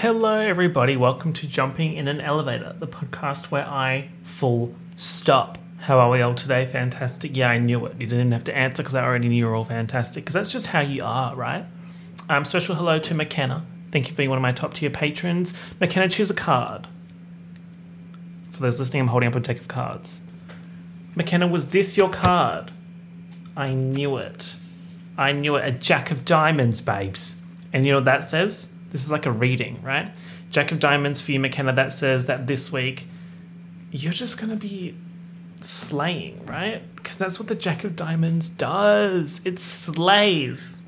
Hello, everybody. Welcome to Jumping in an Elevator, the podcast where I full stop. How are we all today? Fantastic. Yeah, I knew it. You didn't have to answer because I already knew you were all fantastic because that's just how you are, right? Um, special hello to McKenna. Thank you for being one of my top tier patrons. McKenna, choose a card. For those listening, I'm holding up a deck of cards. McKenna, was this your card? I knew it. I knew it. A Jack of Diamonds, babes. And you know what that says? This is like a reading, right? Jack of Diamonds for you, McKenna. That says that this week you're just going to be slaying, right? Because that's what the Jack of Diamonds does. It slays.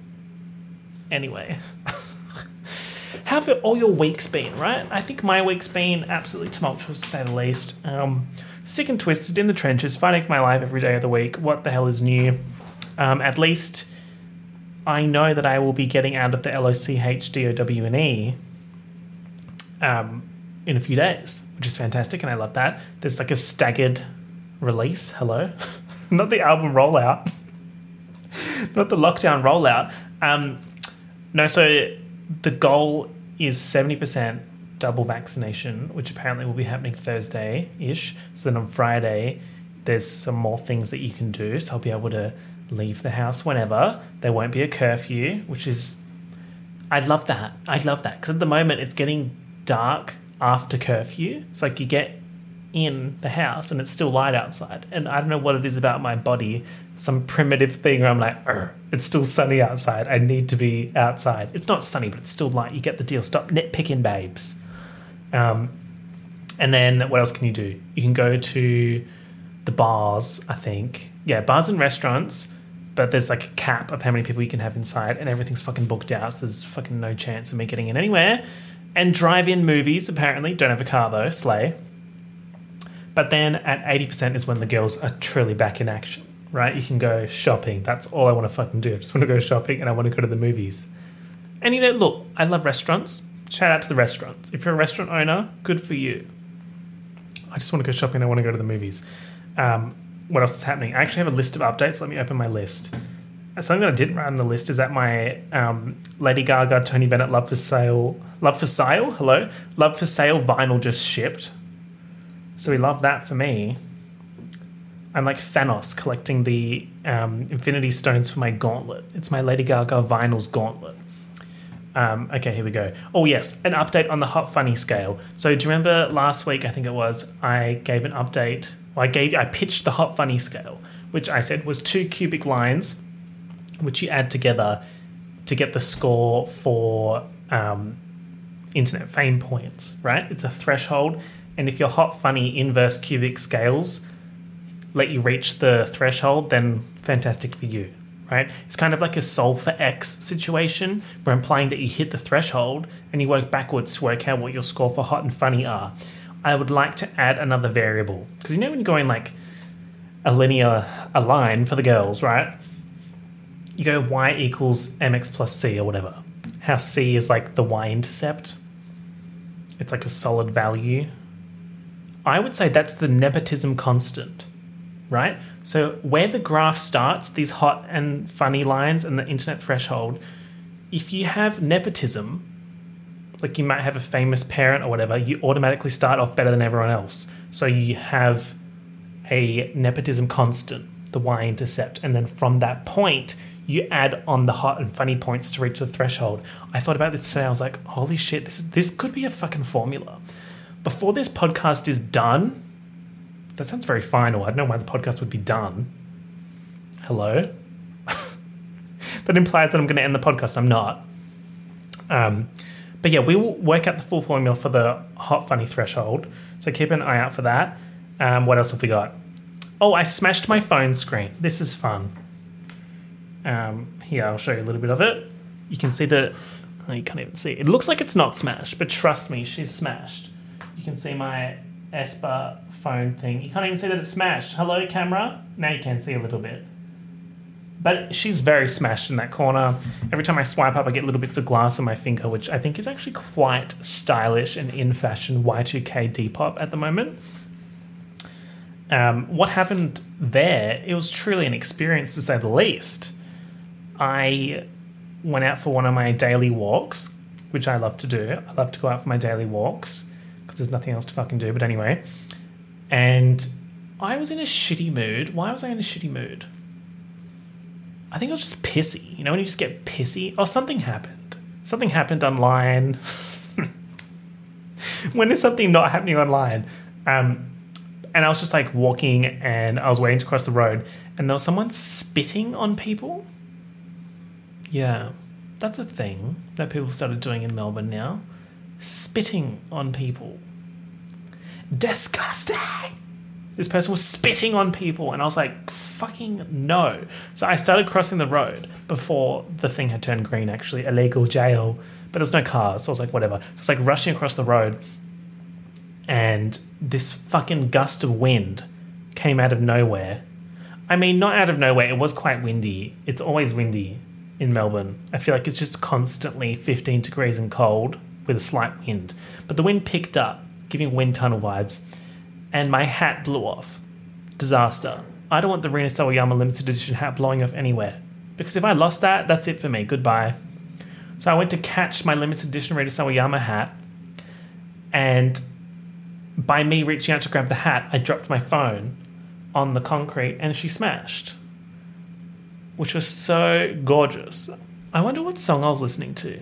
Anyway. How have all your weeks been, right? I think my week's been absolutely tumultuous to say the least. Um, sick and twisted in the trenches, fighting for my life every day of the week. What the hell is new? Um, at least I know that I will be getting out of the LOCHDOWNE um, in a few days, which is fantastic, and I love that. There's like a staggered release. Hello, not the album rollout, not the lockdown rollout. Um, no, so the goal is seventy percent double vaccination, which apparently will be happening Thursday ish. So then on Friday, there's some more things that you can do. So I'll be able to leave the house whenever. There won't be a curfew, which is. I love that. I love that because at the moment it's getting dark after curfew. It's like you get in the house and it's still light outside. And I don't know what it is about my body, some primitive thing where I'm like, it's still sunny outside. I need to be outside. It's not sunny, but it's still light. You get the deal. Stop nitpicking, babes. Um, and then what else can you do? You can go to the bars, I think. Yeah, bars and restaurants, but there's like a cap of how many people you can have inside, and everything's fucking booked out, so there's fucking no chance of me getting in anywhere. And drive in movies, apparently. Don't have a car though, slay. But then at 80% is when the girls are truly back in action, right? You can go shopping. That's all I want to fucking do. I just want to go shopping and I want to go to the movies. And you know, look, I love restaurants. Shout out to the restaurants. If you're a restaurant owner, good for you. I just want to go shopping. I want to go to the movies. Um, what else is happening? I actually have a list of updates. Let me open my list. Something that I didn't write on the list is that my um, Lady Gaga, Tony Bennett, Love for Sale, Love for Sale, hello, Love for Sale vinyl just shipped. So we love that for me. I'm like Thanos collecting the um, Infinity Stones for my gauntlet. It's my Lady Gaga vinyls gauntlet. Um, okay, here we go. Oh, yes, an update on the Hot Funny scale. So, do you remember last week, I think it was, I gave an update. I gave, I pitched the Hot Funny scale, which I said was two cubic lines, which you add together to get the score for um, internet fame points, right? It's a threshold. And if your Hot Funny inverse cubic scales let you reach the threshold, then fantastic for you right? It's kind of like a solve for X situation. We're implying that you hit the threshold and you work backwards to work out what your score for hot and funny are. I would like to add another variable because you know when you're going like a linear a line for the girls, right? You go y equals mx plus c or whatever. How c is like the y-intercept. It's like a solid value. I would say that's the nepotism constant, right? So where the graph starts, these hot and funny lines and the internet threshold, if you have nepotism, like you might have a famous parent or whatever, you automatically start off better than everyone else. So you have a nepotism constant, the y-intercept, and then from that point, you add on the hot and funny points to reach the threshold. I thought about this today. I was like, holy shit, this is, this could be a fucking formula. Before this podcast is done, that sounds very final. I don't know why the podcast would be done. Hello? that implies that I'm going to end the podcast. I'm not. Um, but yeah, we will work out the full formula for the hot funny threshold. So keep an eye out for that. Um, what else have we got? Oh, I smashed my phone screen. This is fun. Um, here, I'll show you a little bit of it. You can see the. Oh, you can't even see. It looks like it's not smashed, but trust me, she's smashed. You can see my aespa phone thing. You can't even see that it's smashed. Hello, camera. Now you can see a little bit. But she's very smashed in that corner. Every time I swipe up, I get little bits of glass on my finger, which I think is actually quite stylish and in fashion Y2K Depop at the moment. Um, what happened there? It was truly an experience to say the least. I went out for one of my daily walks which I love to do. I love to go out for my daily walks because there's nothing else to fucking do. But anyway, and I was in a shitty mood. Why was I in a shitty mood? I think I was just pissy. You know, when you just get pissy, or something happened. Something happened online. when is something not happening online? Um, and I was just like walking and I was waiting to cross the road, and there was someone spitting on people. Yeah, that's a thing that people started doing in Melbourne now. Spitting on people. Disgusting! This person was spitting on people, and I was like, fucking no. So I started crossing the road before the thing had turned green, actually. Illegal jail. But there's no cars, so I was like, whatever. So it's like rushing across the road, and this fucking gust of wind came out of nowhere. I mean, not out of nowhere, it was quite windy. It's always windy in Melbourne. I feel like it's just constantly 15 degrees and cold with a slight wind. But the wind picked up, giving wind tunnel vibes, and my hat blew off. Disaster. I don't want the Rina Sawayama limited edition hat blowing off anywhere. Because if I lost that, that's it for me. Goodbye. So I went to catch my limited edition Rina Sawayama hat, and by me reaching out to grab the hat, I dropped my phone on the concrete and she smashed, which was so gorgeous. I wonder what song I was listening to.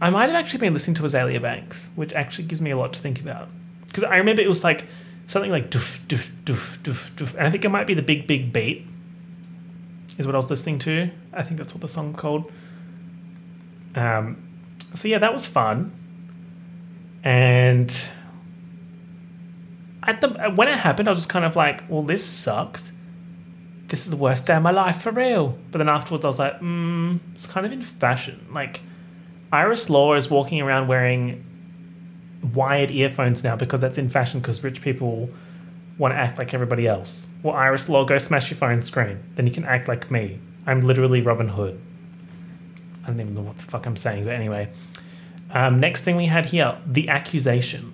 I might have actually been listening to Azealia Banks, which actually gives me a lot to think about. Because I remember it was like something like doof, doof, doof, doof, doof. And I think it might be the Big Big Beat, is what I was listening to. I think that's what the song's called. Um, so yeah, that was fun. And at the when it happened, I was just kind of like, "Well, this sucks. This is the worst day of my life for real." But then afterwards, I was like, "Hmm, it's kind of in fashion." Like Iris Law is walking around wearing wired earphones now because that's in fashion because rich people want to act like everybody else. Well, Iris Law, go smash your phone screen. Then you can act like me. I'm literally Robin Hood. I don't even know what the fuck I'm saying, but anyway. Um, next thing we had here, the accusation.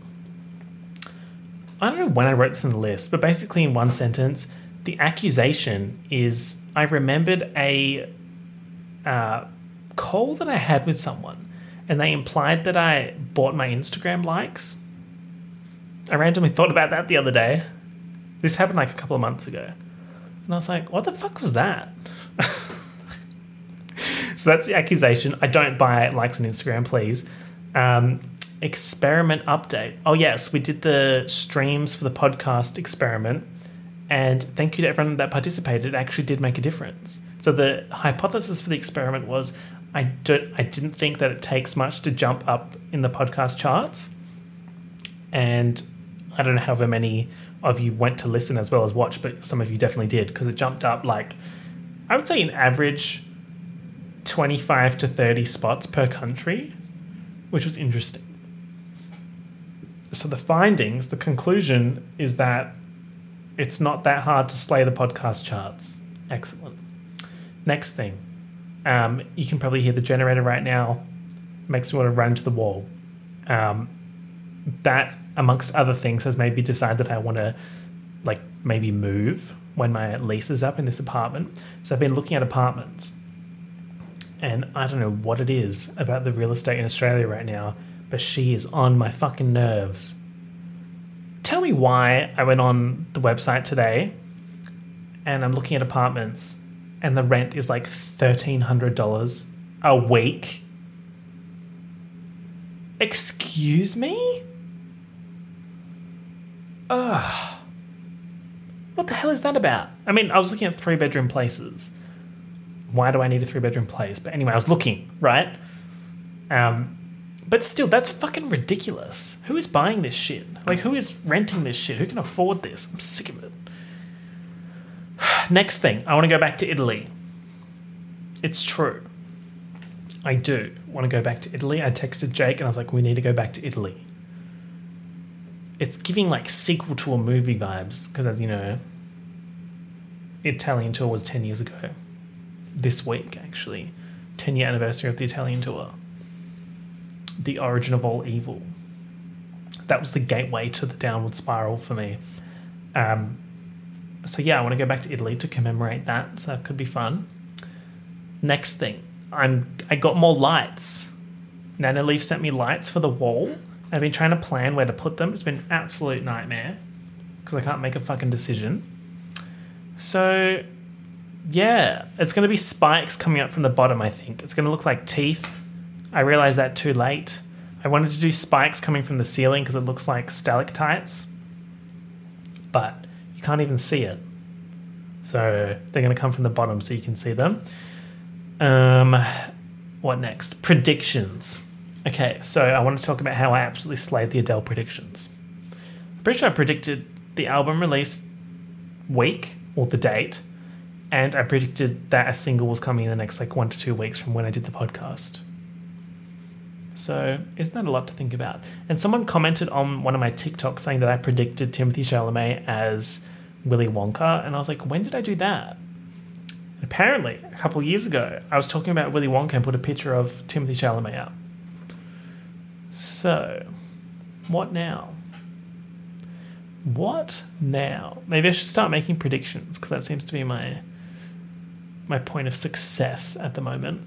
I don't know when I wrote this in the list, but basically, in one sentence, the accusation is I remembered a uh, call that I had with someone, and they implied that I bought my Instagram likes. I randomly thought about that the other day. This happened like a couple of months ago. And I was like, what the fuck was that? so that's the accusation. I don't buy likes on Instagram, please. Um, experiment update. Oh, yes, we did the streams for the podcast experiment. And thank you to everyone that participated. It actually did make a difference. So the hypothesis for the experiment was I don't I didn't think that it takes much to jump up in the podcast charts. And I don't know however many of you went to listen as well as watch, but some of you definitely did because it jumped up like I would say an average 25 to 30 spots per country, which was interesting. So the findings, the conclusion is that it's not that hard to slay the podcast charts. Excellent. Next thing, um, you can probably hear the generator right now. Makes me want to run to the wall. Um, that, amongst other things, has made me decide that I want to, like, maybe move when my lease is up in this apartment. So I've been looking at apartments, and I don't know what it is about the real estate in Australia right now, but she is on my fucking nerves. Tell me why I went on the website today and I'm looking at apartments and the rent is like $1,300 a week. Excuse me? Ugh. What the hell is that about? I mean, I was looking at three bedroom places. Why do I need a three bedroom place? But anyway, I was looking, right? Um, but still, that's fucking ridiculous. Who is buying this shit? Like, who is renting this shit? Who can afford this? I'm sick of it. Next thing, I want to go back to Italy. It's true. I do want to go back to Italy. I texted Jake and I was like, we need to go back to Italy. It's giving like sequel to a movie vibes because, as you know, Italian tour was 10 years ago. This week, actually. 10 year anniversary of the Italian tour. The origin of all evil. That was the gateway to the downward spiral for me. Um, so yeah, I want to go back to Italy to commemorate that. So that could be fun. Next thing, I'm I got more lights. Nanoleaf sent me lights for the wall. I've been trying to plan where to put them. It's been an absolute nightmare because I can't make a fucking decision. So, yeah, it's going to be spikes coming up from the bottom, I think. It's going to look like teeth. I realized that too late. I wanted to do spikes coming from the ceiling because it looks like stalactites, but can't even see it. So they're going to come from the bottom so you can see them. Um, what next? Predictions. Okay, so I want to talk about how I absolutely slayed the Adele predictions. I'm pretty sure I predicted the album release week or the date, and I predicted that a single was coming in the next like one to two weeks from when I did the podcast. So isn't that a lot to think about? And someone commented on one of my TikToks saying that I predicted Timothée Chalamet as Willy Wonka, and I was like, when did I do that? Apparently, a couple years ago, I was talking about Willy Wonka and put a picture of Timothée Chalamet up. So, what now? What now? Maybe I should start making predictions because that seems to be my my point of success at the moment.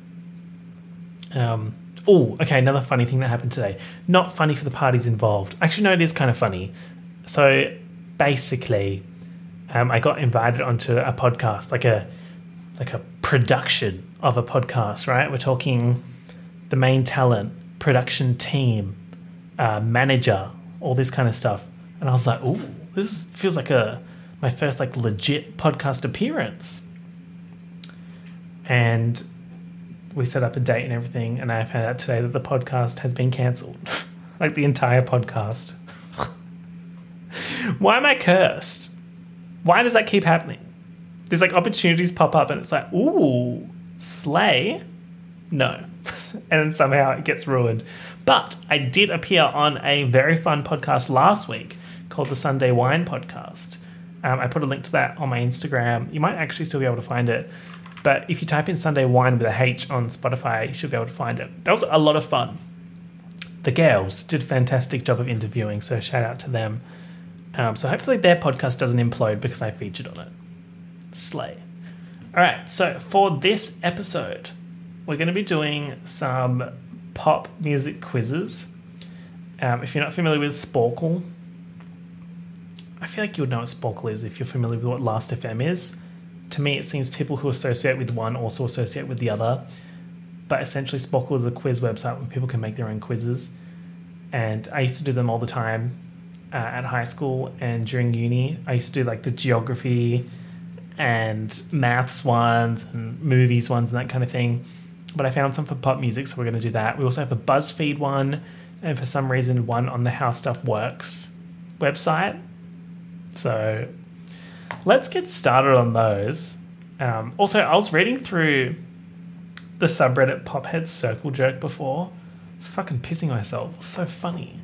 Um, oh, okay. Another funny thing that happened today. Not funny for the parties involved. Actually, no, it is kind of funny. So basically, um, I got invited onto a podcast, like a like a production of a podcast. Right, we're talking the main talent, production team, uh, manager, all this kind of stuff. And I was like, oh, this feels like a my first like legit podcast appearance. And we set up a date and everything, and I found out today that the podcast has been cancelled. like the entire podcast. Why am I cursed? Why does that keep happening? There's like opportunities pop up and it's like, ooh, slay. No. and then somehow it gets ruined. But I did appear on a very fun podcast last week called the Sunday Wine Podcast. Um, I put a link to that on my Instagram. You might actually still be able to find it. But if you type in Sunday Wine with a H on Spotify, you should be able to find it. That was a lot of fun. The girls did a fantastic job of interviewing, so shout out to them. Um, so hopefully their podcast doesn't implode because I featured on it. Slay. All right, so for this episode, we're going to be doing some pop music quizzes. Um, if you're not familiar with Sporcle, I feel like you would know what Sporcle is if you're familiar with what Last FM is to me, it seems people who associate with one also associate with the other. But essentially, Sporcle is a quiz website where people can make their own quizzes. And I used to do them all the time uh, at high school and during uni. I used to do like the geography and maths ones and movies ones and that kind of thing. But I found some for pop music, so we're going to do that. We also have a BuzzFeed one, and for some reason, one on the How Stuff Works website. So let's get started on those. Um, also, I was reading through the subreddit Pophead Circle Jerk before. I was fucking pissing myself. It was so funny.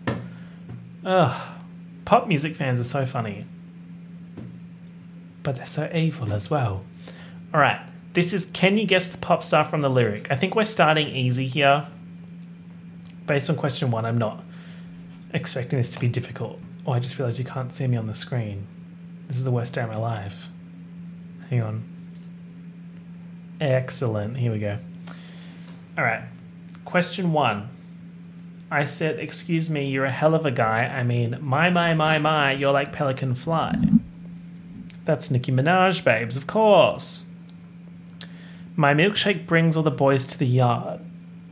Ugh. Pop music fans are so funny. But they're so evil as well. Alright, this is Can You Guess the Pop Star from the Lyric? I think we're starting easy here. Based on question one, I'm not expecting this to be difficult. Oh, I just realized you can't see me on the screen. This is the worst day of my life. Hang on. Excellent. Here we go. All right. Question one. I said, Excuse me, you're a hell of a guy. I mean, my, my, my, my, you're like Pelican Fly. That's Nicki Minaj, babes, of course. My milkshake brings all the boys to the yard.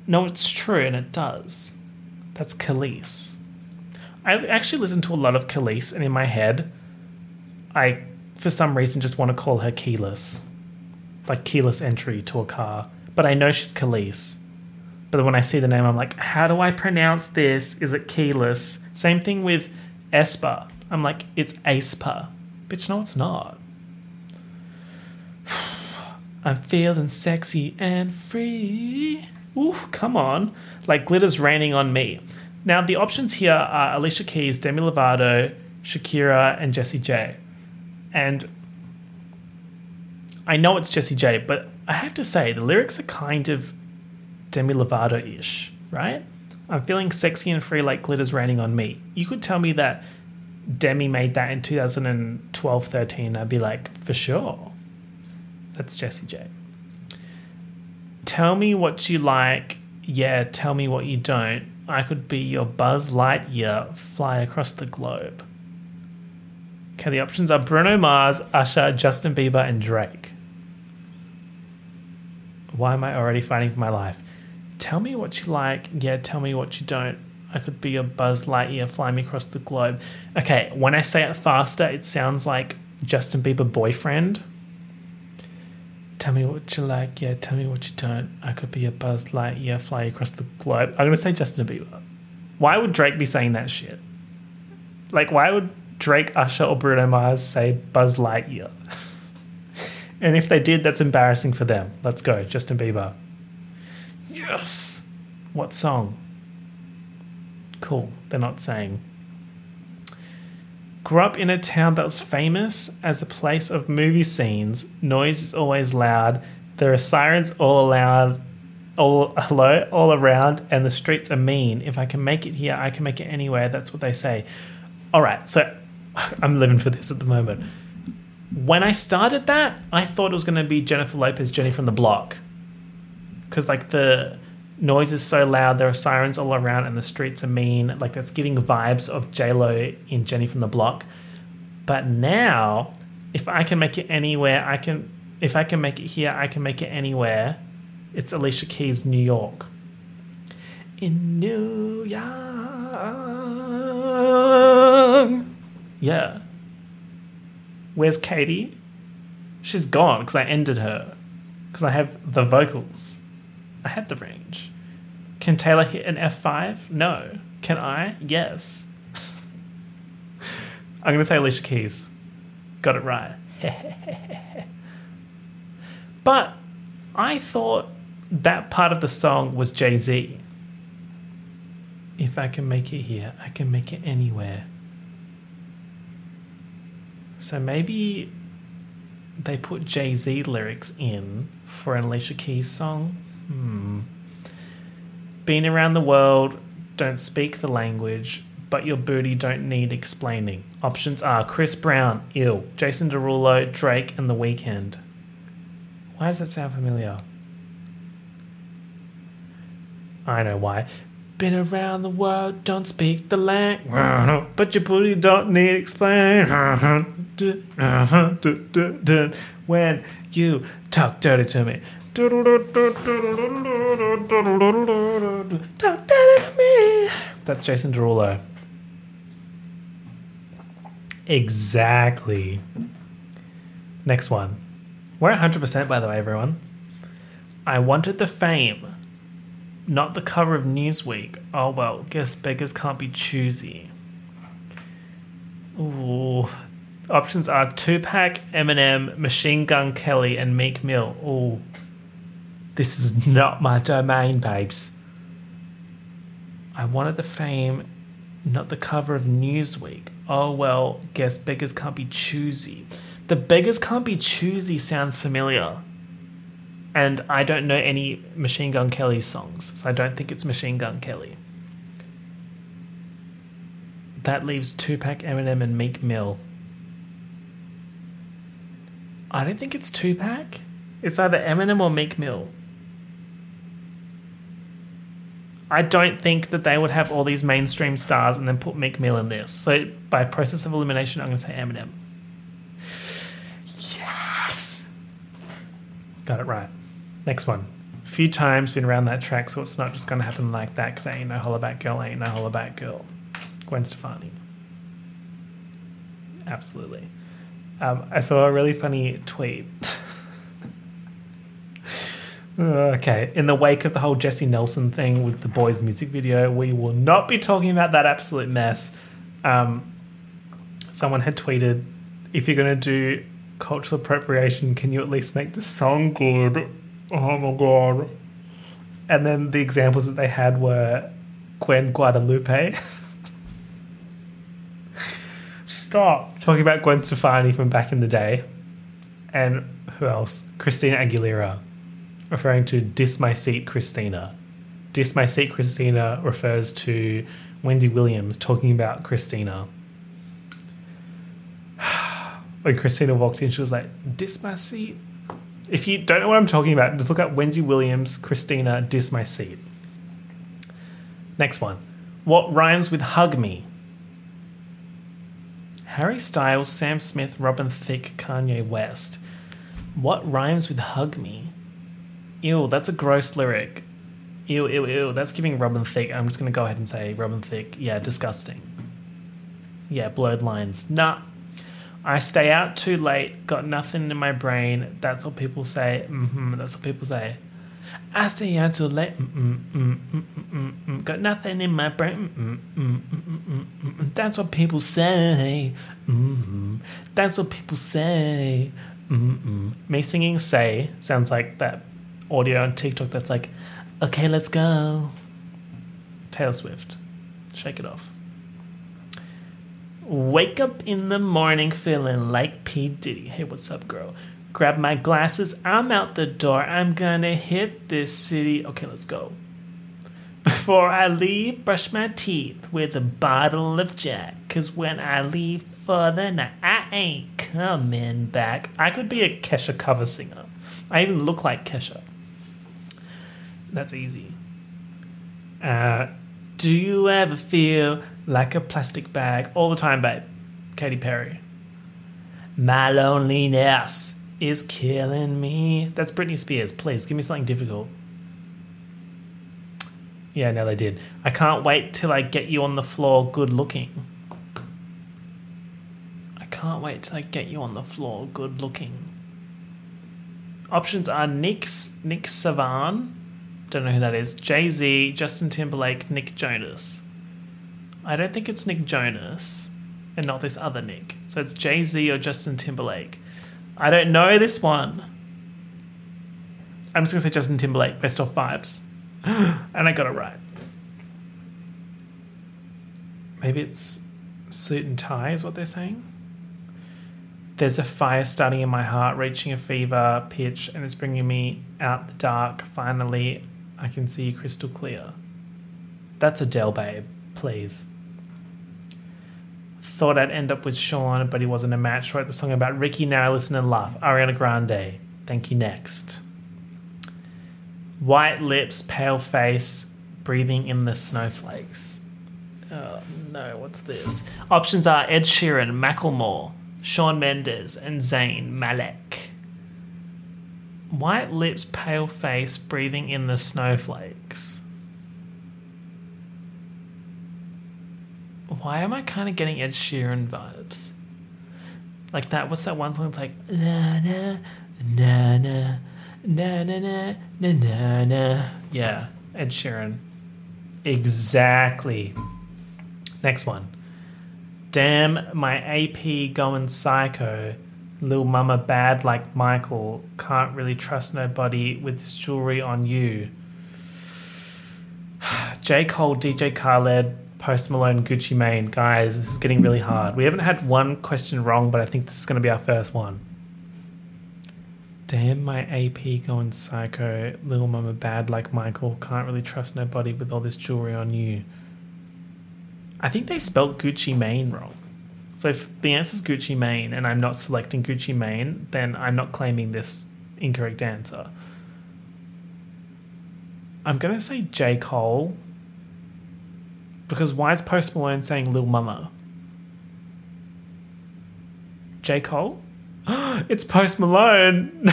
No, it's true, and it does. That's Kelis. I actually listened to a lot of Kelis, and in my head, I, for some reason, just want to call her keyless, like keyless entry to a car. But I know she's Kelis. But when I see the name, I'm like, how do I pronounce this? Is it keyless? Same thing with aespa. I'm like, it's aespa. Bitch, no, it's not. I'm feeling sexy and free. Ooh, come on. Like glitter's raining on me. Now, the options here are Alicia Keys, Demi Lovato, Shakira, and Jessie J. And I know it's Jessie J, but I have to say the lyrics are kind of Demi Lovato ish, right? I'm feeling sexy and free like glitter's raining on me. You could tell me that Demi made that in 2012 13, I'd be like, for sure. That's Jessie J. Tell me what you like. yeah, tell me what you don't. I could be your Buzz Lightyear, fly across the globe. Okay, the options are Bruno Mars, Usher, Justin Bieber, and Drake. Why am I already fighting for my life? Tell me what you like. Yeah, tell me what you don't. I could be a Buzz Lightyear, fly me across the globe. Okay, when I say it faster, it sounds like Justin Bieber boyfriend. Tell me what you like. Yeah, tell me what you don't. I could be a Buzz Lightyear, fly across the globe. I'm gonna say Justin Bieber. Why would Drake be saying that shit? Like, why would Drake, Usher, or Bruno Mars say Buzz Lightyear? and if they did, that's embarrassing for them. Let's go, Justin Bieber. Yes. What song? Cool. They're not saying. Grew up in a town that was famous as a place of movie scenes. Noise is always loud. There are sirens all loud, all hello, all around, and the streets are mean. If I can make it here, I can make it anywhere. That's what they say. All right, so I'm living for this at the moment. When I started that, I thought it was going to be Jennifer Lopez, Jenny from the Block, because like the noise is so loud, there are sirens all around, and the streets are mean. Like that's giving vibes of J Lo in Jenny from the Block. But now, if I can make it anywhere, I can. If I can make it here, I can make it anywhere. It's Alicia Keys, New York. In New York. Yeah. Where's Katie? She's gone because I ended her. Because I have the vocals. I had the range. Can Taylor hit an F5? No. Can I? Yes. I'm going to say Alicia Keys. Got it right. but I thought that part of the song was Jay Z. If I can make it here, I can make it anywhere. So maybe they put Jay Z lyrics in for an Alicia Keys song. Hmm. Been around the world, don't speak the language, but your booty don't need explaining. Options are Chris Brown, Ill, Jason Derulo, Drake, and The Weeknd. Why does that sound familiar? I know why. Been around the world, don't speak the language, but your booty don't need explain. When you talk dirty to me. That's Jason Derulo. Exactly. Next one. We're 100% by the way, everyone. I wanted the fame not the cover of Newsweek. Oh well, guess beggars can't be choosy. Ooh. Options are Tupac, Eminem, Machine Gun Kelly, and Meek Mill. Ooh. This is not my domain, babes. I wanted the fame, not the cover of Newsweek. Oh well, guess beggars can't be choosy. The beggars can't be choosy sounds familiar and I don't know any Machine Gun Kelly songs, so I don't think it's Machine Gun Kelly. That leaves Tupac, Eminem, and Meek Mill. I don't think it's Tupac. It's either Eminem or Meek Mill. I don't think that they would have all these mainstream stars and then put Meek Mill in this. So by process of elimination, I'm going to say Eminem. Yes! Got it right. Next one. Few times been around that track, so it's not just going to happen like that because ain't no hollaback girl, I ain't no hollaback girl. Gwen Stefani. Absolutely. Um, I saw a really funny tweet. okay, in the wake of the whole Jesy Nelson thing with the boys' music video, we will not be talking about that absolute mess. Um, someone had tweeted, if you're going to do cultural appropriation, can you at least make the song good? Oh my god. And then the examples that they had were Gwen Guadalupe. Stop talking about Gwen Stefani from back in the day. And who else? Christina Aguilera, referring to Dis My Seat Christina. Dis My Seat Christina refers to Wendy Williams talking about Christina. when Christina walked in, she was like, Dis My Seat if you don't know what I'm talking about, just look up Wendy Williams, Christina, Dis My Seat. Next one. What rhymes with hug me? Harry Styles, Sam Smith, Robin Thicke, Kanye West. What rhymes with hug me? Ew, that's a gross lyric. Ew, ew, ew. That's giving Robin Thicke. I'm just going to go ahead and say Robin Thicke. Yeah, disgusting. Yeah, blurred lines. Nah. I stay out too late, got nothing in my brain. That's what people say. Mm-hmm, that's what people say. I stay out too late, mm-mm, got nothing in my brain. That's what people say. Mm-hmm. That's what people say. Mm-mm. Me singing "Say" sounds like that audio on TikTok. That's like, okay, let's go. Taylor Swift, shake it off. Wake up in the morning feeling like P. Diddy. Hey, what's up, girl? Grab my glasses, I'm out the door. I'm gonna hit this city. Okay, let's go. Before I leave, brush my teeth with a bottle of Jack. Cause when I leave for the night, I ain't coming back. I could be a Kesha cover singer. I even look like Kesha. That's easy. Uh, do you ever feel like a plastic bag all the time, babe. Katy Perry. My loneliness is killing me. That's Britney Spears. Please give me something difficult. Yeah, no, they did. I can't wait till I get you on the floor good looking. I can't wait till I get you on the floor good looking. Options are Nick's Nick Savan. Don't know who that is. Jay Z, Justin Timberlake, Nick Jonas. I don't think it's Nick Jonas and not this other Nick. So it's Jay Z or Justin Timberlake. I don't know this one. I'm just going to say Justin Timberlake, best of fives. and I got it right. Maybe it's suit and tie, is what they're saying. There's a fire starting in my heart, reaching a fever pitch, and it's bringing me out the dark. Finally, I can see crystal clear. That's Adele, babe. Please. Thought I'd end up with Sean, but he wasn't a match. Wrote the song about Ricky. Now I listen and laugh. Ariana Grande. Thank you. Next. White lips, pale face, breathing in the snowflakes. Oh no, what's this? Options are Ed Sheeran, Macklemore, Shawn Mendes, and Zayn Malik. White lips, pale face, breathing in the snowflakes. Why am I kind of getting Ed Sheeran vibes? Like that, what's that one song? It's like, na na, na na, na na na, na na na. Yeah, Ed Sheeran. Exactly. Next one. Damn, my AP going psycho. Lil mama bad like Michael. Can't really trust nobody with this jewelry on you. J. Cole, DJ Khaled, Post Malone, Gucci Mane. Guys, this is getting really hard. We haven't had one question wrong, but I think this is going to be our first one. Damn, my AP going psycho. Little mama bad like Michael. Can't really trust nobody with all this jewelry on you. I think they spelled Gucci Mane wrong. So if the answer is Gucci Mane and I'm not selecting Gucci Mane, then I'm not claiming this incorrect answer. I'm going to say J. Cole because why is Post Malone saying Lil Mama? J. Cole? it's Post Malone!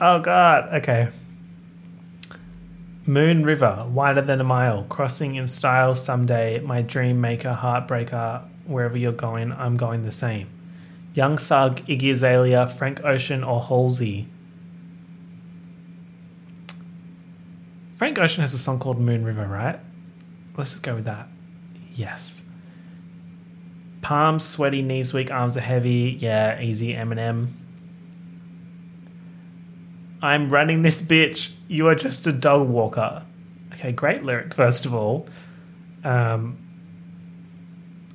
oh god, okay. Moon River, wider than a mile, crossing in style someday, my dream maker, heartbreaker, wherever you're going, I'm going the same. Young Thug, Iggy Azalea, Frank Ocean, or Halsey. Frank Ocean has a song called Moon River, right? Let's just go with that. Yes. Palms sweaty, knees weak, arms are heavy. Yeah, easy Eminem. I'm running this bitch. You are just a dog walker. Okay, great lyric, first of all. Um,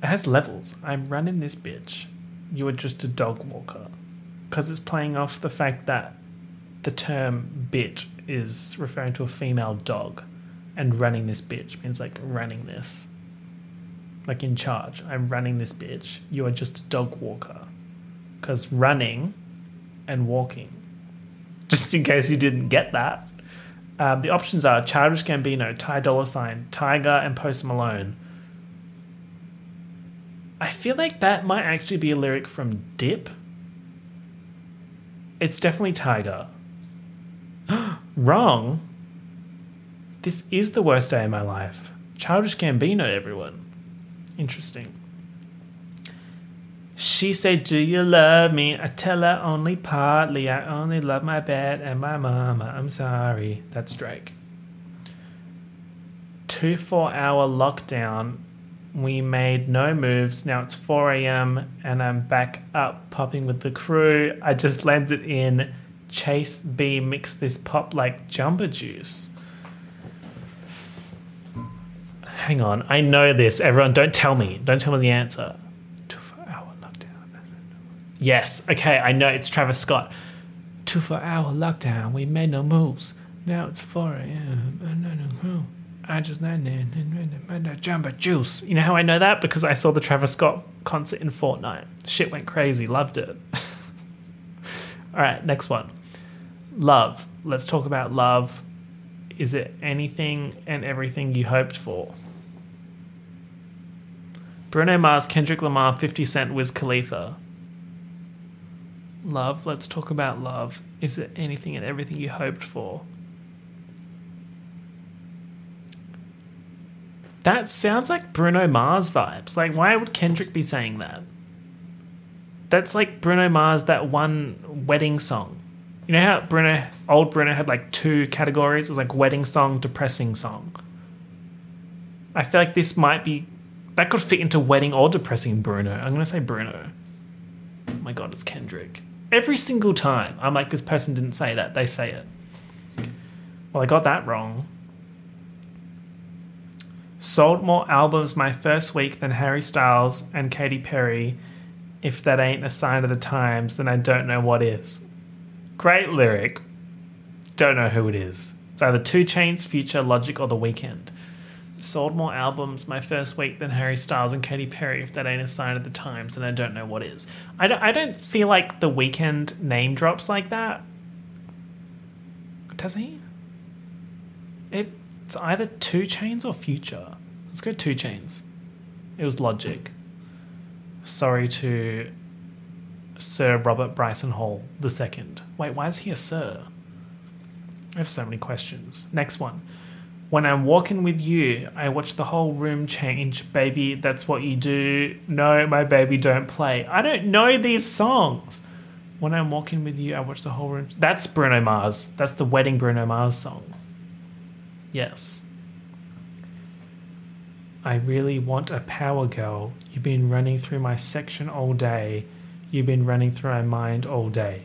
it has levels. I'm running this bitch. You are just a dog walker. Because it's playing off the fact that the term bitch is referring to a female dog, and running this bitch means like running this. Like in charge. I'm running this bitch. You are just a dog walker. Because running and walking, just in case you didn't get that, Um, the options are Childish Gambino, Ty Dolla Sign, Tyga, and Post Malone. I feel like that might actually be a lyric from Dip. It's definitely Tyga. Wrong. This is the worst day of my life. Childish Gambino, everyone. Interesting. She said, Do you love me? I tell her only partly. I only love my bed and my mama. I'm sorry. That's Drake. Two four hour lockdown. We made no moves. Now it's 4 a.m. and I'm back up popping with the crew. I just landed in Chase B mix this pop like jumper juice. Hang on, I know this. Everyone, don't tell me. Don't tell me the answer. Two four hour lockdown. Yes, okay, I know it's Travis Scott. Two for hour lockdown. We made no moves. Now it's 4 a.m. I just in the jumper juice. You know how I know that? Because I saw the Travis Scott concert in Fortnite. Shit went crazy. Loved it. All right, next one. Love. Let's talk about love. Is it anything and everything you hoped for? Bruno Mars, Kendrick Lamar, 50 Cent, Wiz Khalifa. Love. Let's talk about love. Is it anything and everything you hoped for? That sounds like Bruno Mars vibes. Like, why would Kendrick be saying that? That's like Bruno Mars, that one wedding song. You know how Bruno, old Bruno had like two categories? It was like wedding song, depressing song. I feel like this might be, that could fit into wedding or depressing Bruno. I'm going to say Bruno. Oh my god, it's Kendrick. Every single time, I'm like, this person didn't say that. They say it. Well, I got that wrong. Sold more albums my first week than Harry Styles and Katy Perry. If that ain't a sign of the times, then I don't know what is. Great lyric. Don't know who it is. It's either 2 Chainz, Future, Logic, or The Weeknd. Sold more albums my first week than Harry Styles and Katy Perry. If that ain't a sign of the times, then I don't know what is. I don't, I don't feel like The Weeknd name drops like that. Does he? It, it's either 2 Chainz or Future. Let's go 2 Chainz. It was Logic. Sorry to Sir Robert Bryson Hall the second. Wait, why is he a sir? I have so many questions. Next one. When I'm walking with you, I watch the whole room change. Baby, that's what you do. No, my baby, don't play. I don't know these songs. When I'm walking with you, I watch the whole room. That's Bruno Mars. That's the wedding Bruno Mars song. Yes. I really want a power girl. You've been running through my section all day. You've been running through my mind all day.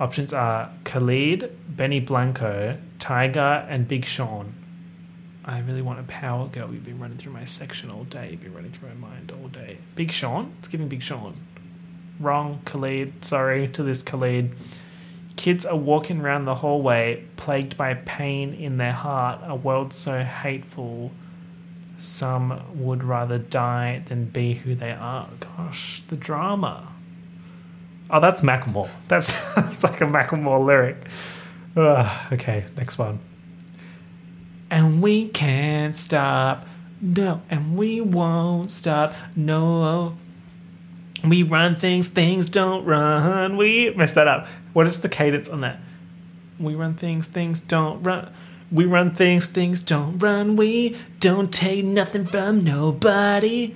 Options are Khalid, Benny Blanco, Tyga, and Big Sean. I really want a power girl. You've been running through my section all day. You've been running through my mind all day. Big Sean? It's giving Big Sean. Wrong, Khalid. Sorry to this Khalid. Kids are walking around the hallway, plagued by pain in their heart, a world so hateful. Some would rather die than be who they are. Gosh, the drama. Oh, that's Macklemore. That's, that's like a Macklemore lyric. Ugh, okay, next one. And we can't stop. No, and we won't stop. No. We run things, things don't run. We messed that up. What is the cadence on that? We run things, things don't run. We run things, things don't run. We don't take nothing from nobody.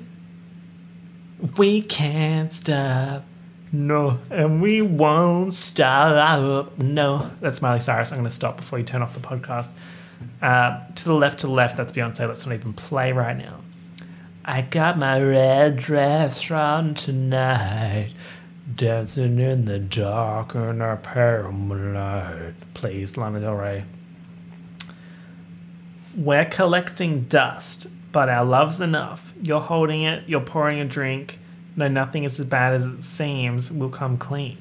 We can't stop. No, and we won't stop. No, that's Miley Cyrus. I'm going to stop before you turn off the podcast. Uh, to the left, to the left, that's Beyonce. Let's not even play right now. I got my red dress on tonight, dancing in the dark in our pale moonlight. Please, Lana Del Rey. We're collecting dust, but our love's enough. You're holding it, you're pouring a drink. No, nothing is as bad as it seems. We'll come clean.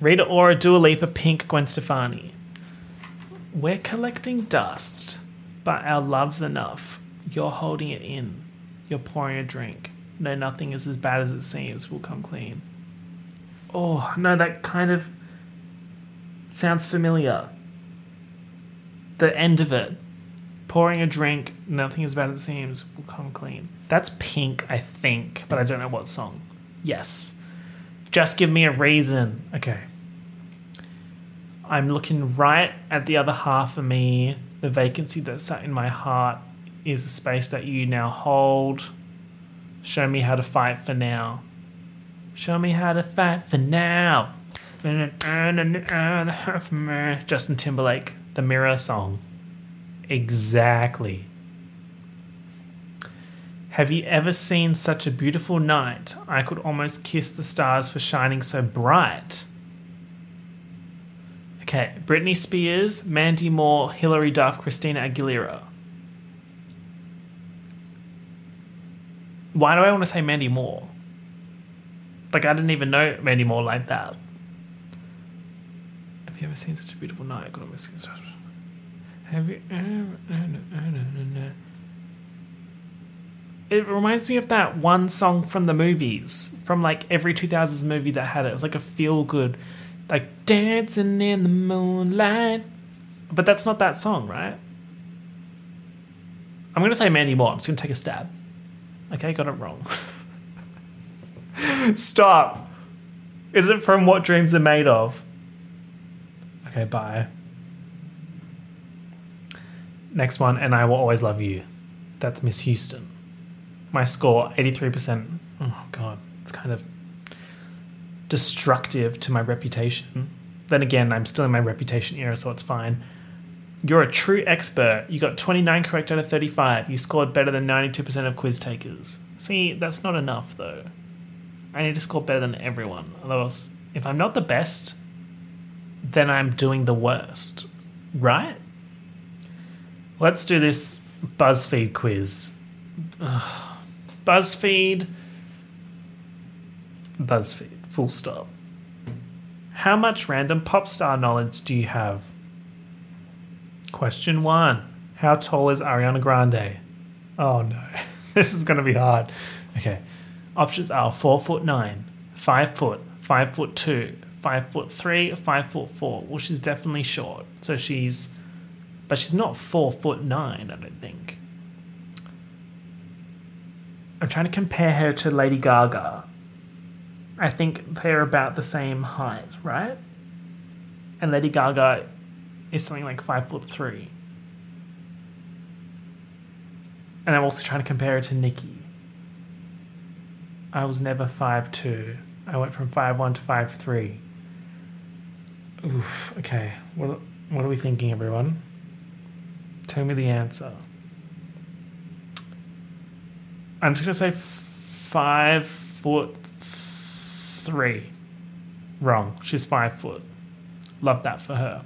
Rita Ora, Dua Lipa, Pink, Gwen Stefani. We're collecting dust, but our love's enough. You're holding it in. You're pouring a drink. No, nothing is as bad as it seems. We'll come clean. Oh, no, that kind of sounds familiar. the end of it. Pouring a drink, nothing is bad as it seems, will come clean. That's Pink, I think, but I don't know what song. Yes. Just give me a reason. Okay. I'm looking right at the other half of me. The vacancy that sat in my heart is a space that you now hold. Show me how to fight for now. Show me how to fight for now. Justin Timberlake, the Mirror song. Exactly. Have you ever seen such a beautiful night? I could almost kiss the stars for shining so bright. Okay, Britney Spears, Mandy Moore, Hilary Duff, Christina Aguilera. Why do I want to say Mandy Moore? Like, I didn't even know Mandy Moore like that. Have you ever seen such a beautiful night? I could almost kiss Have you ever it reminds me of that one song from the movies, from like every 2000s movie that had it. It was like a feel good, dancing in the moonlight. But that's not that song, right? I'm going to say Mandy Moore. I'm just going to take a stab. Okay, got it wrong. Stop. Is it from What Dreams Are Made Of? Okay, bye. Next one, and I will always love you. That's Miss Houston my score 83%. Oh, God. It's kind of destructive to my reputation. Then again, I'm still in my reputation era, so it's fine. You're a true expert. You got 29 correct out of 35. You scored better than 92% of quiz takers. See, that's not enough, though. I need to score better than everyone. Otherwise, if I'm not the best, then I'm doing the worst. Right? Let's do this BuzzFeed quiz. Ugh. BuzzFeed. BuzzFeed, full stop. How much random pop star knowledge do you have? Question one How tall is Ariana Grande? Oh no, this is going to be hard. Okay. Options are 4 foot 9, 5 foot, 5 foot 2, 5 foot 3, 5 foot 4. Well, she's definitely short. So she's. But she's not 4 foot 9, I don't think. I'm trying to compare her to Lady Gaga. I think they're about the same height, right? And Lady Gaga is something like five foot three. And I'm also trying to compare it to Nicki. I was never five two. I went from five one to five three. Oof. Okay. What what are we thinking, everyone? Tell me the answer. I'm just gonna say five foot three. Wrong. She's five foot. Love that for her.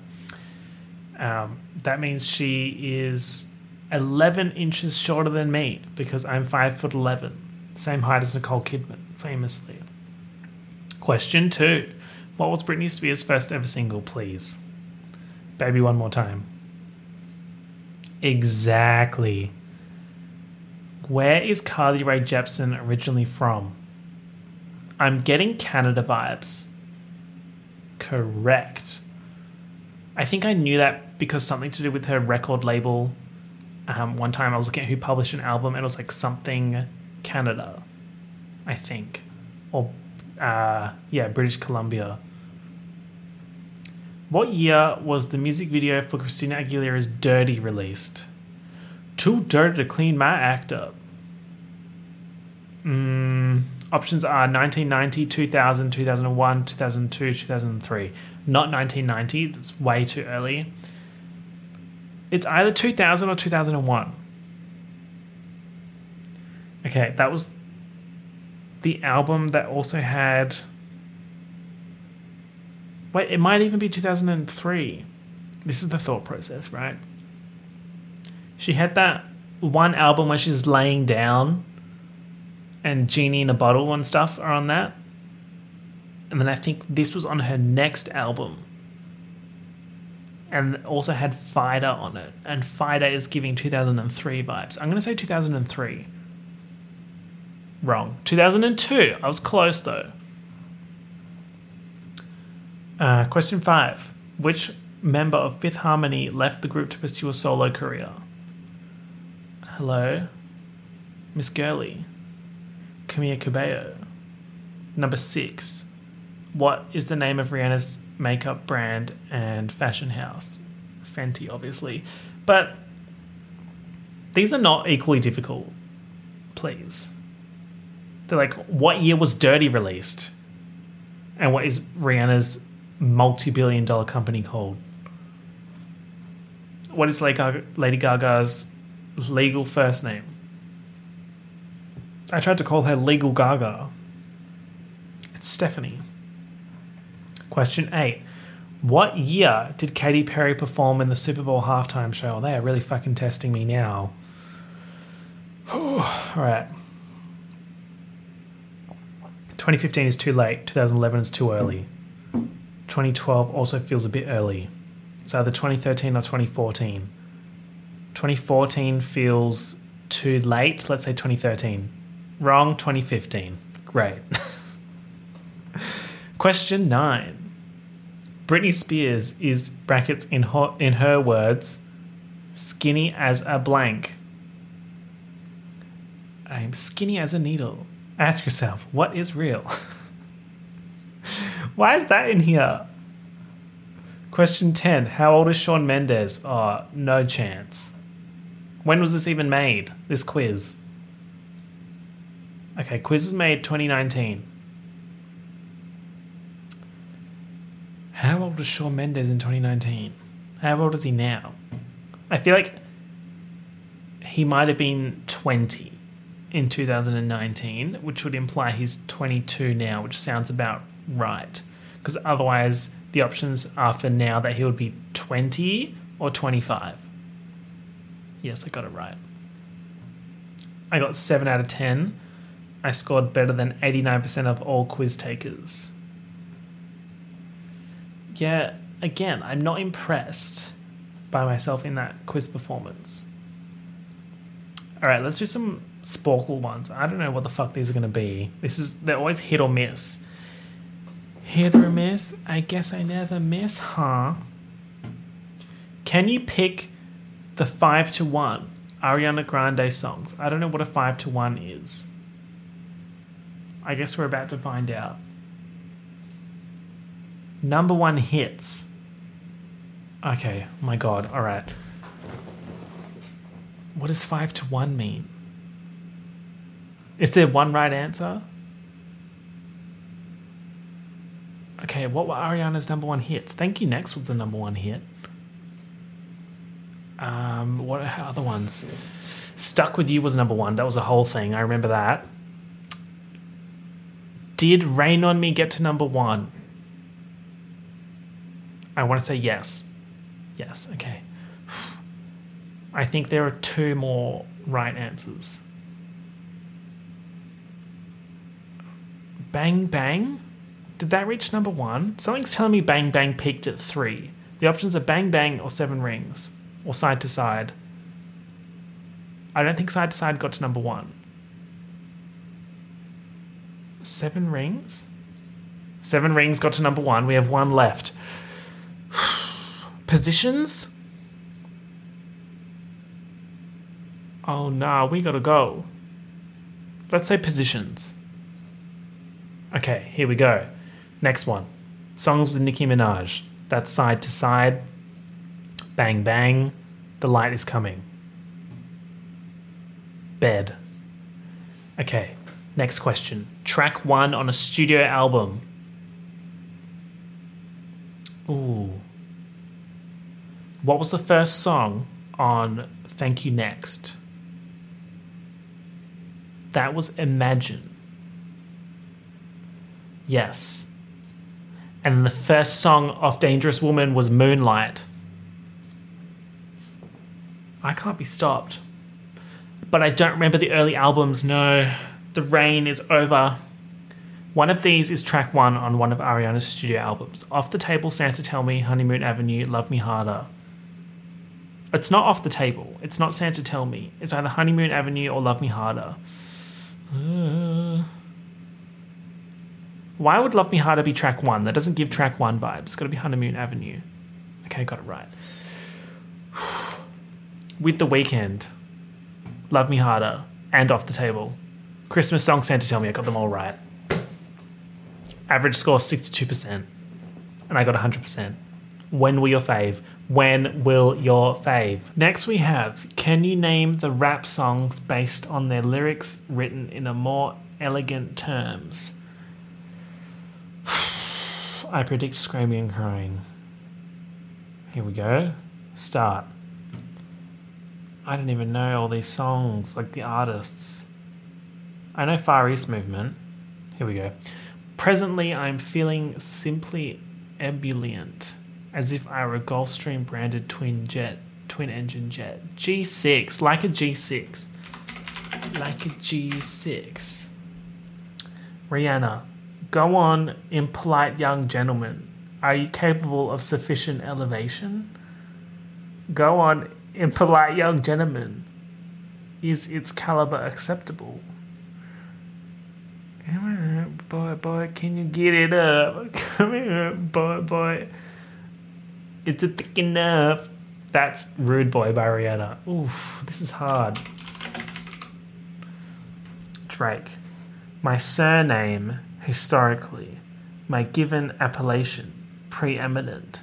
Um, that means she is 11 inches shorter than me because I'm five foot 11. Same height as Nicole Kidman, famously. Question two What was Britney Spears' first ever single, please? Baby, one more time. Exactly. Where is Carly Rae Jepsen originally from? I'm getting Canada vibes. Correct. I think I knew that because something to do with her record label. Um, one time I was looking at who published an album and it was like something Canada, I think. Or, uh, yeah, British Columbia. What year was the music video for Christina Aguilera's Dirty released? Too dirty to clean my act up. Mm, options are 1990, 2000, 2001, 2002, 2003. Not 1990, that's way too early. It's either 2000 or 2001. Okay, that was the album that also had. Wait, it might even be 2003. This is the thought process, right? She had that one album where she's laying down and Genie in a Bottle and stuff are on that. And then I think this was on her next album. And also had Fighter on it. And Fighter is giving 2003 vibes. I'm going to say 2003. Wrong. 2002. I was close though. Uh, question five. Which member of Fifth Harmony left the group to pursue a solo career? Hello, Miss Girly, Camila Cabello. Number six, what is the name of Rihanna's makeup brand and fashion house? Fenty, obviously. But these are not equally difficult, please. They're like, what year was Dirty released? And what is Rihanna's multi billion dollar company called? What is Lady Gaga's legal first name? I tried to call her Legal Gaga. It's Stephanie. Question eight. What year did Katy Perry perform in the Super Bowl halftime show? They are really fucking testing me now. All right. 2015 is too late. 2011 is too early. 2012 also feels a bit early. It's either 2013 or 2014. 2014 feels too late. Let's say 2013. Wrong, 2015. Great. Question nine. Britney Spears is brackets in her, in her words skinny as a blank. I'm skinny as a needle. Ask yourself, what is real? Why is that in here? Question 10. How old is Shawn Mendes? Oh, no chance. When was this even made? This quiz. Okay, quiz was made 2019. How old was Shawn Mendes in 2019? How old is he now? I feel like he might have been 20 in 2019, which would imply he's 22 now, which sounds about right. Because otherwise, the options are for now that he would be 20 or 25. Yes, I got it right. I got 7 out of 10. I scored better than 89% of all quiz takers. Yeah, again, I'm not impressed by myself in that quiz performance. All right, let's do some Sporcle ones. I don't know what the fuck these are going to be. This is they're always hit or miss. Hit or miss? I guess I never miss, huh? Can you pick the 5 to 1 Ariana Grande songs? I don't know what a 5 to 1 is. I guess we're about to find out. Number 1 hits. Okay, my god, alright. What does 5 to 1 mean? Is there one right answer? Okay, what were Ariana's number one hits? Thank you. Next with the number one hit. Um, what are her other ones? Stuck with You was number one. That was a whole thing. I remember that. Did Rain on Me get to number one? I want to say yes. Yes, okay. I think there are two more right answers. Bang Bang? Did that reach number one? Something's telling me Bang Bang peaked at three. The options are Bang Bang or Seven Rings, or Side to Side. I don't think Side to Side got to number one. Seven Rings? Seven Rings got to number one. We have one left. Positions? Oh nah, we gotta go. Let's say positions. Okay, here we go. Next one. Songs with Nicki Minaj. That's side to side. Bang bang. The light is coming. Bed. Okay, next question. Track one on a studio album. Ooh. What was the first song on Thank You Next? That was Imagine. Yes. And the first song of Dangerous Woman was Moonlight. I can't be stopped. But I don't remember the early albums, no. The Rain is over. One of these is track one on one of Ariana's studio albums. Off the table, Santa Tell Me, Honeymoon Avenue, Love Me Harder. It's not off the table. It's not Santa Tell Me. It's either Honeymoon Avenue or Love Me Harder. Uh... Why would Love Me Harder be track one? That doesn't give track one vibes. It's got to be Honeymoon Avenue. Okay, got it right. With the Weeknd, Love Me Harder, and Off the Table. Christmas song, Santa Tell Me, I got them all right. Average score 62%, and I got 100%. When will your fave? When will your fave? Next, we have Can you name the rap songs based on their lyrics written in a more elegant terms? I predict screaming and crying. Here we go. Start. I don't even know all these songs, like the artists. I know Far East Movement. Here we go. Presently, I'm feeling simply ebullient, as if I were a Gulfstream branded twin jet, twin engine jet. G6, like a G6. Like a G6. Rihanna, go on, impolite young gentleman. Are you capable of sufficient elevation? Go on, impolite young gentleman. Is its caliber acceptable? Come here boy, boy, can you get it up? Come here, boy, boy. Is it thick enough? That's Rude Boy by Rihanna. Oof, this is hard. Drake. My surname, historically, my given appellation, preeminent,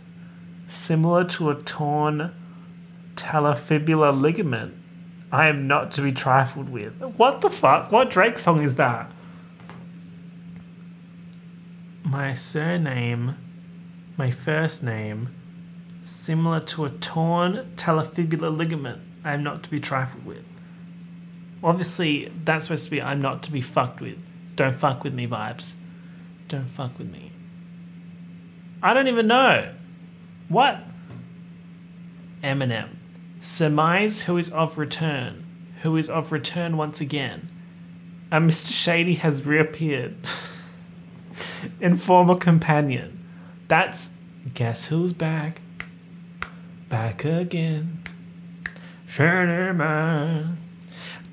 similar to a torn talofibular ligament. I am not to be trifled with. What the fuck? What Drake song is that? My surname, my first name, similar to a torn talofibular ligament. I am not to be trifled with. Obviously, that's supposed to be I'm not to be fucked with. Don't fuck with me vibes. Don't fuck with me. I don't even know. What? Eminem. Surmise who is of return. Who is of return once again. And Mr. Shady has reappeared. Informal companion. That's guess who's back? Back again. Shady man.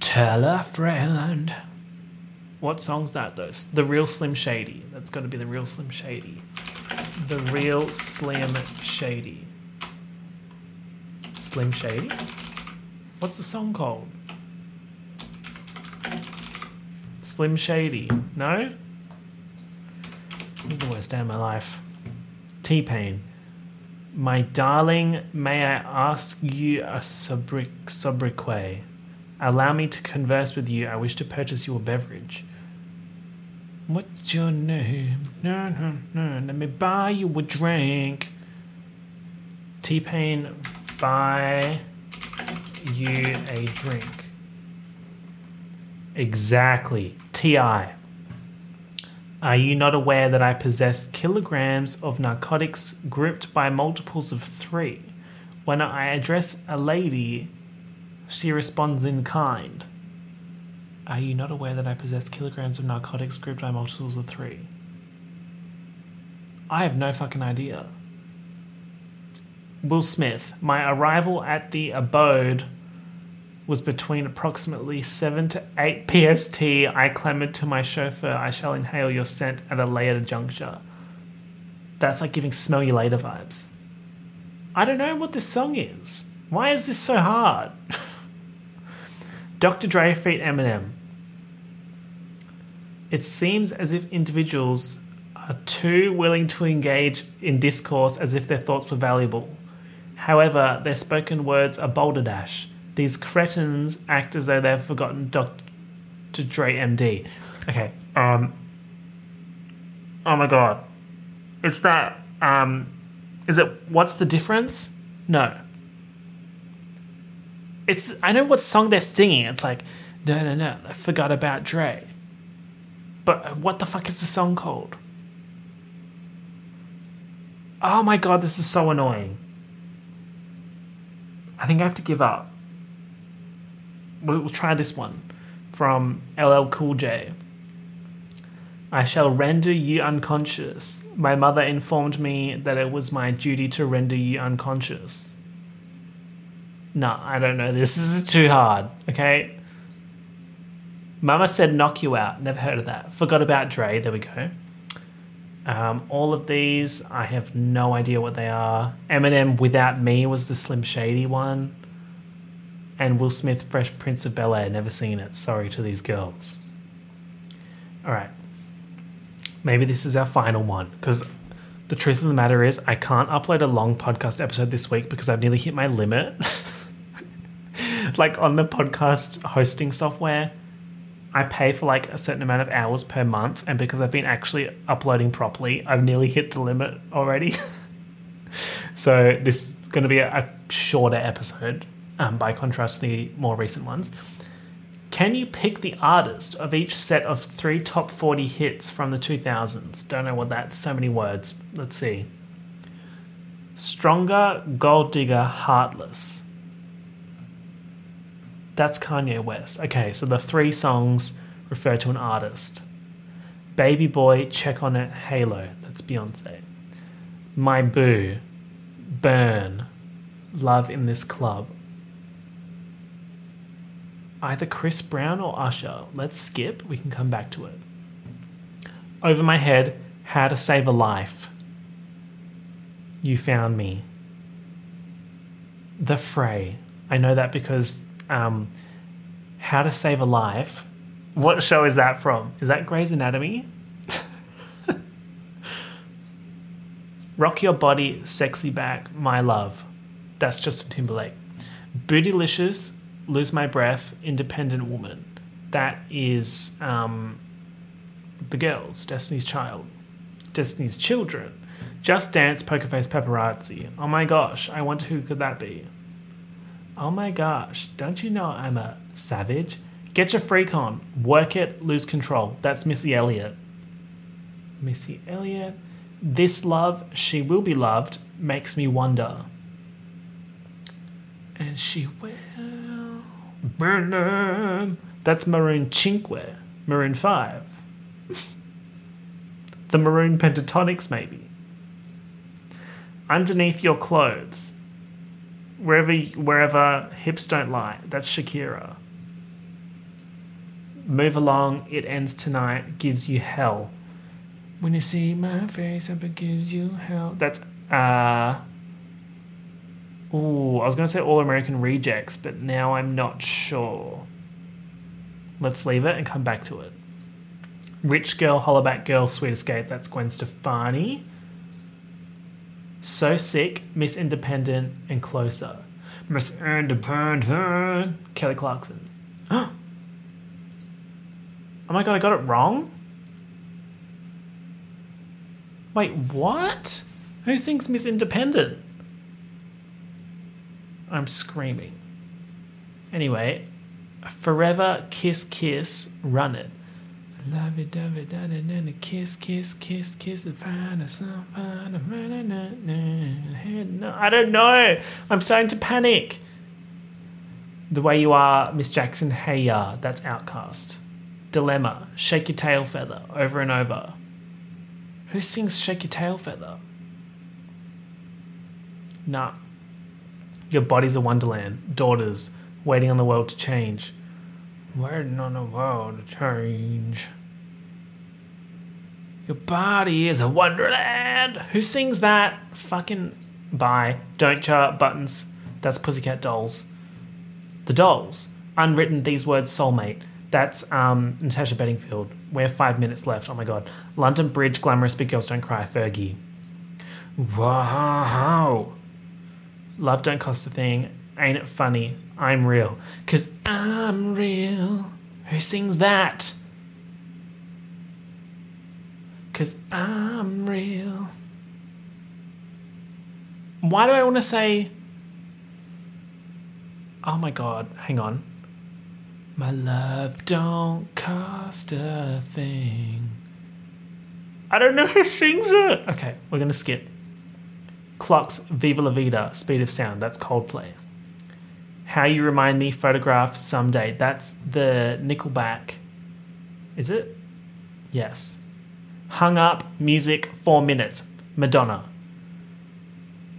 Tell a friend. What song's that though? The Real Slim Shady. That's got to be the Real Slim Shady. The Real Slim Shady. Slim Shady? What's the song called? Slim Shady. No? This is the worst day of my life. T Pain. My darling, may I ask you a sobriquet? Allow me to converse with you. I wish to purchase your beverage. What's your name? No, no, no. Let me buy you a drink. T Pain, buy you a drink. Exactly. T.I. Are you not aware that I possess kilograms of narcotics grouped by multiples of three? When I address a lady, she responds in kind. Are you not aware that I possess kilograms of narcotics grouped by multiples of three? I have no fucking idea. Will Smith, my arrival at the abode was between approximately 7 to 8 PST. I clamoured to my chauffeur, I shall inhale your scent at a later juncture. That's like giving smell you later vibes. I don't know what this song is. Why is this so hard? Dr. Dre feat Eminem. It seems as if individuals are too willing to engage in discourse as if their thoughts were valuable. However, their spoken words are balderdash. These cretins act as though they've forgotten Dr. Dre MD. Okay, um. Oh my god. It's that, um. Is it What's the Difference? No. It's I know what song they're singing. It's like no no no. I forgot about Dre. But what the fuck is the song called? Oh my god, this is so annoying. I think I have to give up. We'll, try this one from LL Cool J. I shall render you unconscious. My mother informed me that it was my duty to render you unconscious. No, I don't know. This is too hard. Okay. Mama said knock you out. Never heard of that. Forgot about Dre. There we go. Um, all of these, I have no idea what they are. Eminem Without Me was the Slim Shady one. And Will Smith Fresh Prince of Bel Air, never seen it. Sorry to these girls. All right. Maybe this is our final one because the truth of the matter is, I can't upload a long podcast episode this week because I've nearly hit my limit. like on the podcast hosting software, I pay for like a certain amount of hours per month, and because I've been actually uploading properly, I've nearly hit the limit already. so this is going to be a, a shorter episode um, by contrast the more recent ones. Can you pick the artist of each set of three top 40 hits from the 2000s? Don't know what that's. So many words. Let's see. Stronger, Gold Digger, Heartless. That's Kanye West. Okay, so the three songs refer to an artist. Baby Boy, Check on It, Halo. That's Beyonce. My Boo, Burn, Love in This Club either Chris Brown or Usher. Let's skip, we can come back to it. Over my head, How to Save a Life. You Found Me. The Fray. I know that because um, How to Save a Life. What show is that from? Is that Grey's Anatomy? Rock Your Body, Sexy Back, My Love. That's Justin Timberlake. Bootylicious, Lose My Breath, Independent Woman. That is um, the girls, Destiny's Child, Destiny's Children. Just Dance, Poker Face Paparazzi. Oh my gosh, I wonder who could that be? Oh my gosh, don't you know I'm a savage? Get your freak on, work it, lose control. That's Missy Elliott. Missy Elliott. This love, she will be loved, makes me wonder. And she will. That's Maroon Cinque, Maroon 5. the Maroon Pentatonics, maybe. Underneath Your Clothes. Wherever, wherever hips don't lie. That's Shakira. Move along, it ends tonight, gives you hell. When you see my face, it gives you hell. That's uh Ooh, I was going to say All American Rejects, but now I'm not sure. Let's leave it and come back to it. Rich Girl, Hollaback Girl, Sweet Escape, that's Gwen Stefani. So Sick, Miss Independent, and Closer. Miss Independent, Kelly Clarkson. oh my god, I got it wrong? Wait, what? Who sings Miss Independent? I'm screaming. Anyway, forever kiss kiss run it. Love it, love it, love it, and kiss, kiss, kiss, kiss, and find a find a no, I don't know. I'm starting to panic. The way you are, Miss Jackson. Hey ya, that's OutKast. Dilemma. Shake your tail feather over and over. Who sings Shake Your Tail Feather? Nah. Your body's a wonderland. Daughters, waiting on the world to change. Waiting on the world to change. Your body is a wonderland. Who sings that? Fucking bye. Don't Cha buttons. That's Pussycat Dolls. The Dolls. Unwritten These Words Soulmate. That's um, Natasha Bedingfield. We have five minutes left. Oh my god. London Bridge, Glamorous Big Girls Don't Cry, Fergie. Wow. Love don't cost a thing. Ain't it funny? I'm real. Cause I'm real. Who sings that? Cause I'm real. Why do I want to say. Oh my god, hang on. My love don't cost a thing. I don't know who sings it. Okay, we're gonna skip. Clocks, Viva La Vida, Speed of Sound, that's Coldplay. How You Remind Me, Photograph, Someday, that's the Nickelback. Is it? Yes. Hung Up, Music, Four Minutes, Madonna.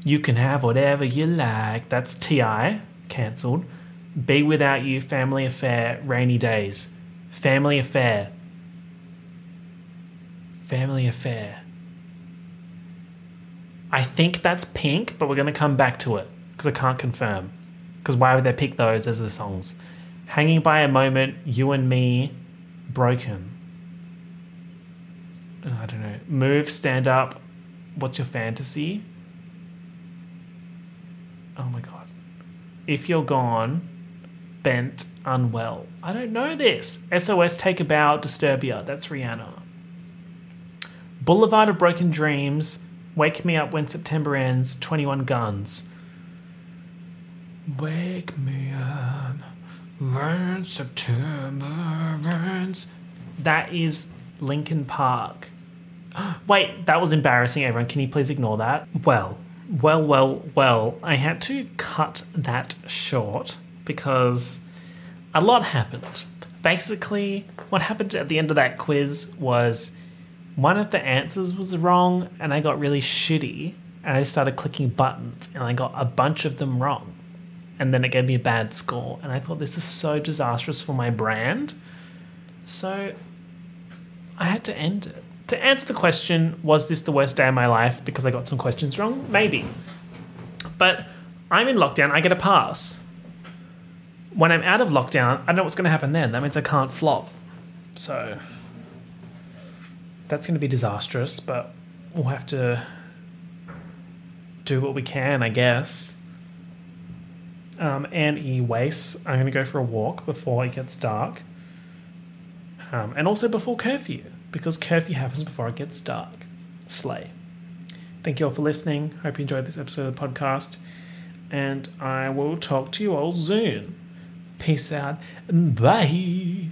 You Can Have Whatever You Like, that's T.I., cancelled. Be Without You, Family Affair, Rainy Days. Family Affair. Family Affair. I think that's pink, but we're going to come back to it because I can't confirm. Because why would they pick those as the songs? Hanging by a moment, you and me, broken. I don't know. Move, stand up. What's your fantasy? Oh my god. If you're gone, bent, unwell. I don't know this. SOS Take a Bow, Disturbia. That's Rihanna. Boulevard of Broken Dreams, Wake Me Up When September Ends, 21 Guns. Wake me up when September ends. That is Linkin Park. Wait, that was embarrassing, everyone. Can you please ignore that? Well, well, well, well, I had to cut that short because a lot happened. Basically, what happened at the end of that quiz was one of the answers was wrong, and I got really shitty, and I started clicking buttons, and I got a bunch of them wrong. And then it gave me a bad score, and I thought this is so disastrous for my brand. So I had to end it. To answer the question, was this the worst day of my life because I got some questions wrong? Maybe. But I'm in lockdown, I get a pass. When I'm out of lockdown, I know what's going to happen then. That means I can't flop. So that's going to be disastrous, but we'll have to do what we can, I guess. Um, and e waste. I'm going to go for a walk before it gets dark. Um, and also before curfew, because curfew happens before it gets dark. Slay. Thank you all for listening. Hope you enjoyed this episode of the podcast. And I will talk to you all soon. Peace out. Bye.